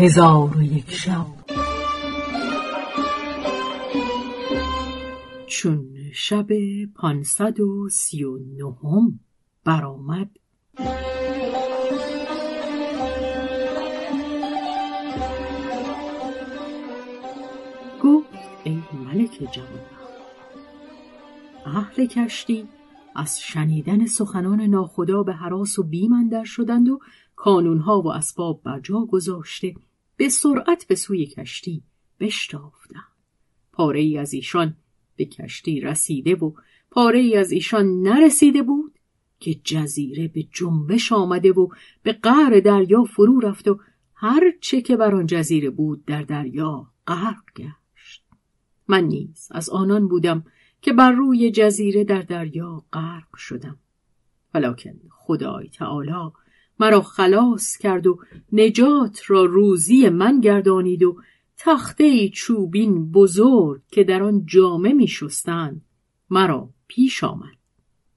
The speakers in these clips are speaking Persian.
هزار و یک شب. چون شب پانصد و سی و نهم برآمد. گفت ای ملک جوان اهل کشتی از شنیدن سخنان ناخدا به حراس و بیم اندر شدند و کانونها و اسباب بر جا گذاشته. به سرعت به سوی کشتی بشتافتند پاره ای از ایشان به کشتی رسیده و پاره ای از ایشان نرسیده بود که جزیره به جنبش آمده و به قعر دریا فرو رفت و هر چه که بر آن جزیره بود در دریا غرق گشت. من نیز از آنان بودم که بر روی جزیره در دریا غرق شدم. ولکن خدای تعالی مرا خلاص کرد و نجات را روزی من گردانید و تخته چوبین بزرگ که در آن جامه می شستند مرا پیش آمد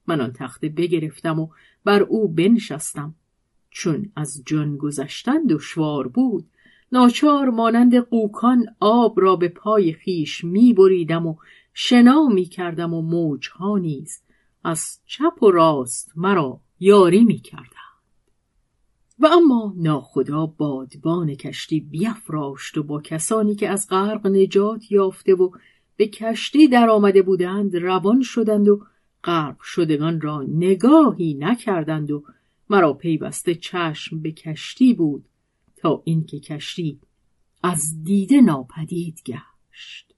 من آن تخته بگرفتم و بر او بنشستم چون از جان گذشتن دشوار بود ناچار مانند قوکان آب را به پای خیش می بریدم و شنا می کردم و موجها نیز از چپ و راست مرا یاری می کردم. و اما ناخدا بادبان کشتی بیافراشت و با کسانی که از غرق نجات یافته و به کشتی در آمده بودند روان شدند و غرق شدگان را نگاهی نکردند و مرا پیوسته چشم به کشتی بود تا اینکه کشتی از دیده ناپدید گشت.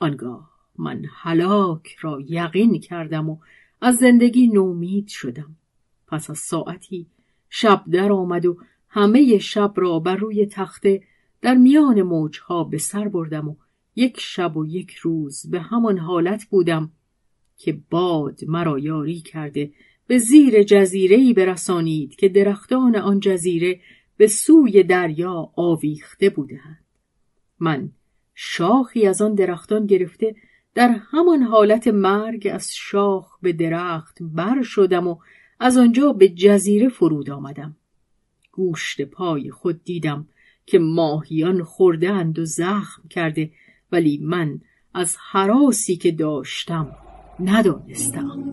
آنگاه من هلاک را یقین کردم و از زندگی نومید شدم. پس از ساعتی شب در آمد و همه شب را بر روی تخته در میان موجها به سر بردم و یک شب و یک روز به همان حالت بودم که باد مرا یاری کرده. به زیر جزیره‌ای برسانید که درختان آن جزیره به سوی دریا آویخته بودند. من شاخی از آن درختان گرفته در همان حالت مرگ از شاخ به درخت بر شدم و از آنجا به جزیره فرود آمدم. گوشت پای خود دیدم که ماهیان خوردهاند و زخم کرده ولی من از حراسی که داشتم ندانستم.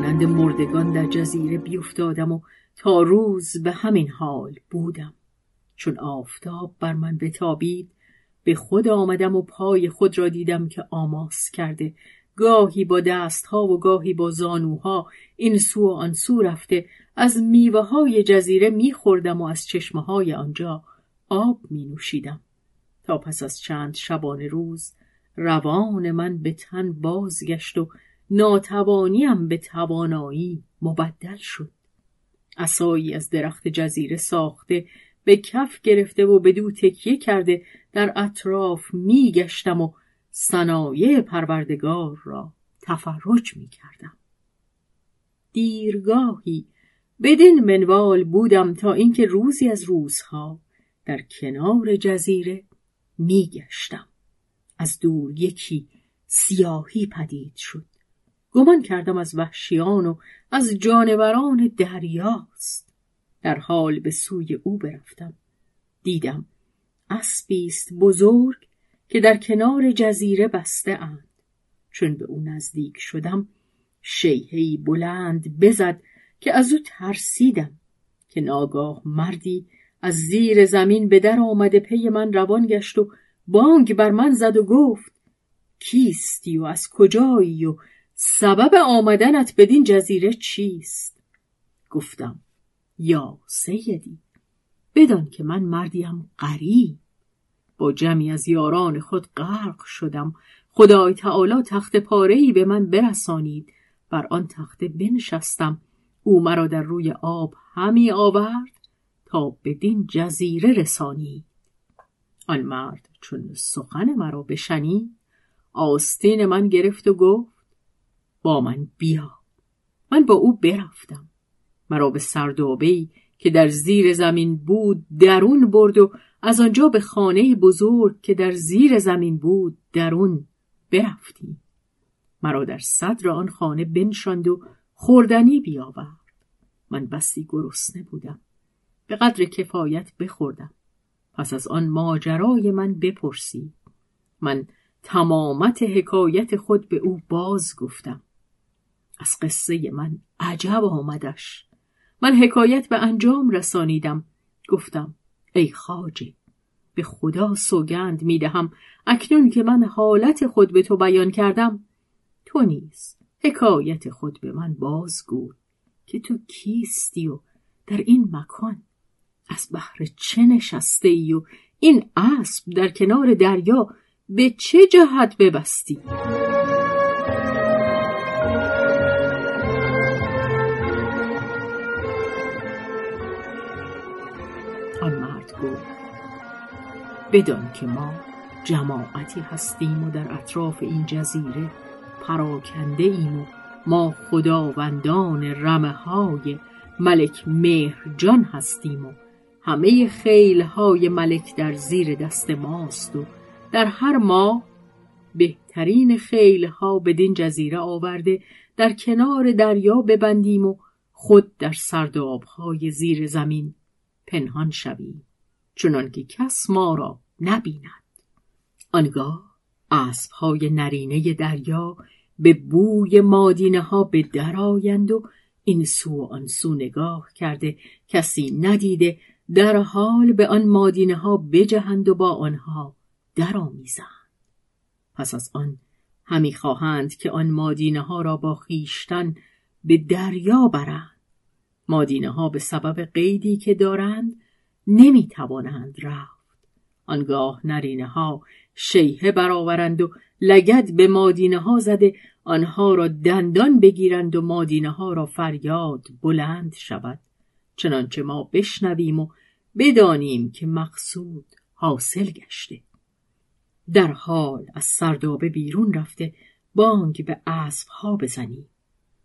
مانند مردگان در جزیره بیفتادم و تا روز به همین حال بودم. چون آفتاب بر من بتابید به خود آمدم و پای خود را دیدم که آماس کرده. گاهی با دستها و گاهی با زانوها این سو و آن سو رفته. از میوه های جزیره میخوردم و از چشمه های آنجا آب می نوشیدم تا پس از چند شبانه روز روان من به تن بازگشت و ناتوانیم به توانایی مبدل شد اسایی از درخت جزیره ساخته به کف گرفته و به دو تکیه کرده در اطراف میگشتم و صنایع پروردگار را تفرج می کردم. دیرگاهی بدین منوال بودم تا اینکه روزی از روزها در کنار جزیره میگشتم. از دور یکی سیاهی پدید شد. گمان کردم از وحشیان و از جانوران دریاست. در حال به سوی او برفتم. دیدم اسبی است بزرگ که در کنار جزیره بسته اند چون به او نزدیک شدم شیهی بلند بزد که از او ترسیدم که ناگاه مردی از زیر زمین به در آمده پی من روان گشت و بانگ بر من زد و گفت کیستی و از کجایی و سبب آمدنت بدین جزیره چیست؟ گفتم یا سیدی بدان که من مردیم غریب. با جمعی از یاران خود غرق شدم. خدای تعالی تخت پارهای به من برسانید. بر آن تخته بنشستم. او مرا در روی آب همی آورد تا بدین جزیره رسانی آن مرد چون سخن مرا بشنید آستین من گرفت و گفت با من بیا. من با او برفتم. مرا به سردابهای که در زیر زمین بود درون برد و از آنجا به خانه بزرگ که در زیر زمین بود درون برفتیم مرا در صدر آن خانه بنشاند و خوردنی بیاورد. من بسی گرسنه بودم. به قدر کفایت بخوردم. پس از آن ماجرای من بپرسی من تمامت حکایت خود به او باز گفتم. از قصه من عجب آمدش. من حکایت به انجام رسانیدم. گفتم ای خاجه به خدا سوگند می‌دهم اکنون که من حالت خود به تو بیان کردم تو نیز حکایت خود به من بازگو که تو کیستی و در این مکان از بحر چه نشسته ای و این اسب در کنار دریا به چه جهت ببستی؟ بدان که ما جماعتی هستیم و در اطراف این جزیره پراکنده ایم و ما خداوندان رمه های ملک مهرجان هستیم و همه خیل های ملک در زیر دست ماست و در هر ماه بهترین خیل ها بدین جزیره آورده در کنار دریا ببندیم و خود در سرداب های زیر زمین پنهان شویم. چنانکه کس ما را نبیند. آنگاه اسب های نرینه دریا به بوی مادینه ها به درآیند و این سو و آن سو نگاه کرده کسی ندیده در حال به آن مادینه ها بجهند و با آنها درآمیزند. پس از آن همی خواهند که آن مادینه ها را با خیشتن به دریا برند. مادینه ها به سبب قیدی که دارند نمی توانند رفت. آنگاه نرینه ها شیهه برآورند و لگد به مادینه ها زده آنها را دندان بگیرند و مادینه ها را فریاد بلند شود. چنانچه ما بشنویم و بدانیم که مقصود حاصل گشته. در حال از سردابه بیرون رفته بانگ به اسب ها بزنیم.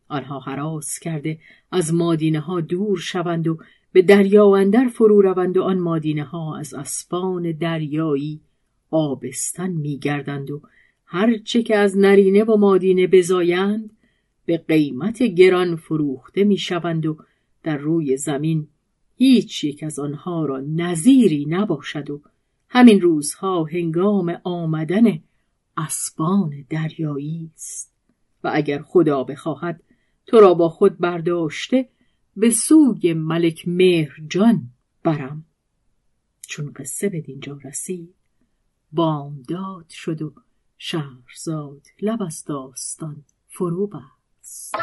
آنها حراس کرده از مادینه ها دور شوند و به دریا اندر فرو روند و آن مادینه ها از اسبان دریایی آبستن میگردند و هرچه که از نرینه و مادینه بزایند به قیمت گران فروخته می‌شوند و در روی زمین هیچ یک از آنها را نظیری نباشد و همین روزها هنگام آمدن اسبان دریایی است. و اگر خدا بخواهد تو را با خود برداشته به سوی ملک مهرجان برم. چون قصه به دینجا رسید بامداد شد و شهرزاد لب از داستان فرو بست.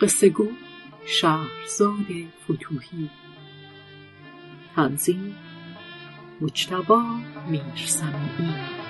قصه گو شهرزاد فتوهی تنظیم مجتبا میرسمی